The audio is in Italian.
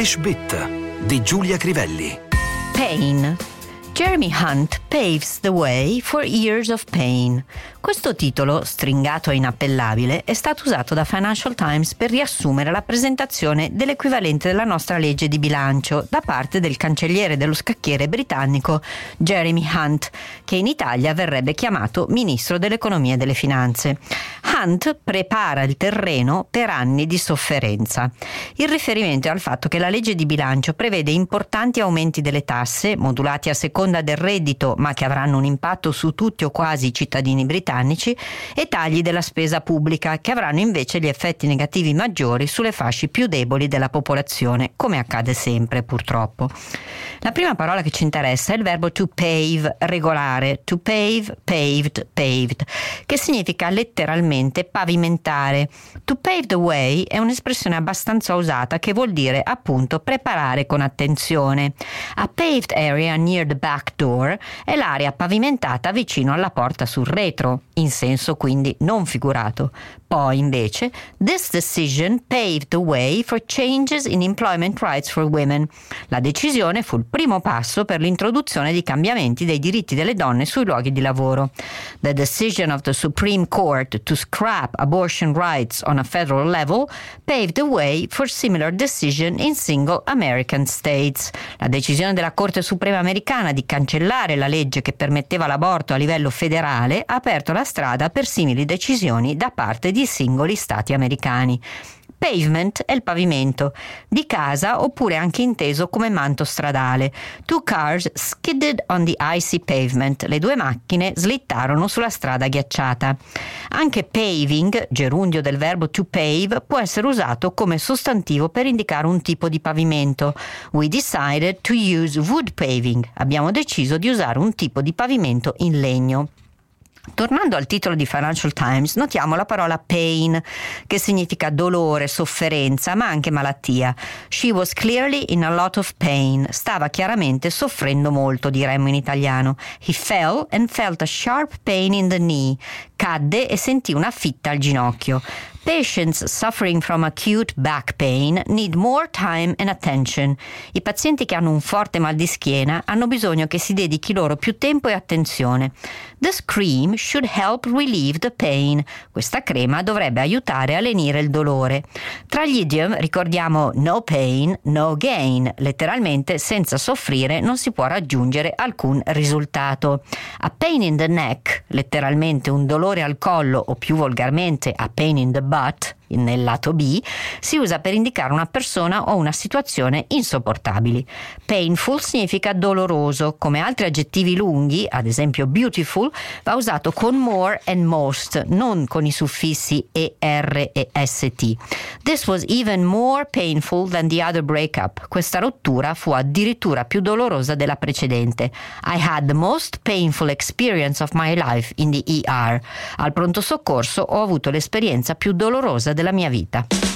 English Bit di Giulia Crivelli. Pain. Jeremy Hunt paves the way for years of pain. Questo titolo, stringato e inappellabile, è stato usato da Financial Times per riassumere la presentazione dell'equivalente della nostra legge di bilancio da parte del cancelliere dello scacchiere britannico Jeremy Hunt, che in Italia verrebbe chiamato Ministro dell'Economia e delle Finanze. Hunt prepara il terreno per anni di sofferenza. Il riferimento è al fatto che la legge di bilancio prevede importanti aumenti delle tasse, modulati a seconda del reddito, ma che avranno un impatto su tutti o quasi i cittadini britannici, e tagli della spesa pubblica, che avranno invece gli effetti negativi maggiori sulle fasce più deboli della popolazione, come accade sempre purtroppo. La prima parola che ci interessa è il verbo to pave, regolare, to pave, paved, paved, che significa letteralmente pavimentare. To pave the way è un'espressione abbastanza usata che vuol dire appunto preparare con attenzione. A paved area near the back door è l'area pavimentata vicino alla porta sul retro, in senso quindi non figurato. Poi invece, this decision paved the way for changes in employment rights for women. La decisione fu il primo passo per l'introduzione di cambiamenti dei diritti delle donne sui luoghi di lavoro. The decision of the Supreme Court to scrap abortion rights on a federal level paved the way for similar decision in single American states. La decisione della Corte Suprema americana di cancellare la legge che permetteva l'aborto a livello federale ha aperto la strada per simili decisioni da parte di singoli stati americani. Pavement è il pavimento di casa oppure anche inteso come manto stradale. Two cars skidded on the icy pavement. Le due macchine slittarono sulla strada ghiacciata. Anche paving, gerundio del verbo to pave, può essere usato come sostantivo per indicare un tipo di pavimento. We decided to use wood paving. Abbiamo deciso di usare un tipo di pavimento in legno. Tornando al titolo di Financial Times, notiamo la parola pain, che significa dolore, sofferenza, ma anche malattia. She was clearly in a lot of pain. Stava chiaramente soffrendo molto, diremmo in italiano. He fell and felt a sharp pain in the knee. Cadde e sentì una fitta al ginocchio. Patients suffering from acute back pain need more time and attention. I pazienti che hanno un forte mal di schiena hanno bisogno che si dedichi loro più tempo e attenzione. The cream should help relieve the pain. Questa crema dovrebbe aiutare a lenire il dolore. Tra gli idiom ricordiamo no pain, no gain. Letteralmente senza soffrire non si può raggiungere alcun risultato. A pain in the neck, letteralmente un dolore al collo o più volgarmente a pain in the but nel lato B, si usa per indicare una persona o una situazione insopportabili. Painful significa doloroso, come altri aggettivi lunghi, ad esempio beautiful, va usato con more and most, non con i suffissi er e st. This was even more painful than the other breakup. Questa rottura fu addirittura più dolorosa della precedente. I had the most painful experience of my life in the ER. Al pronto soccorso ho avuto l'esperienza più dolorosa della mia vita.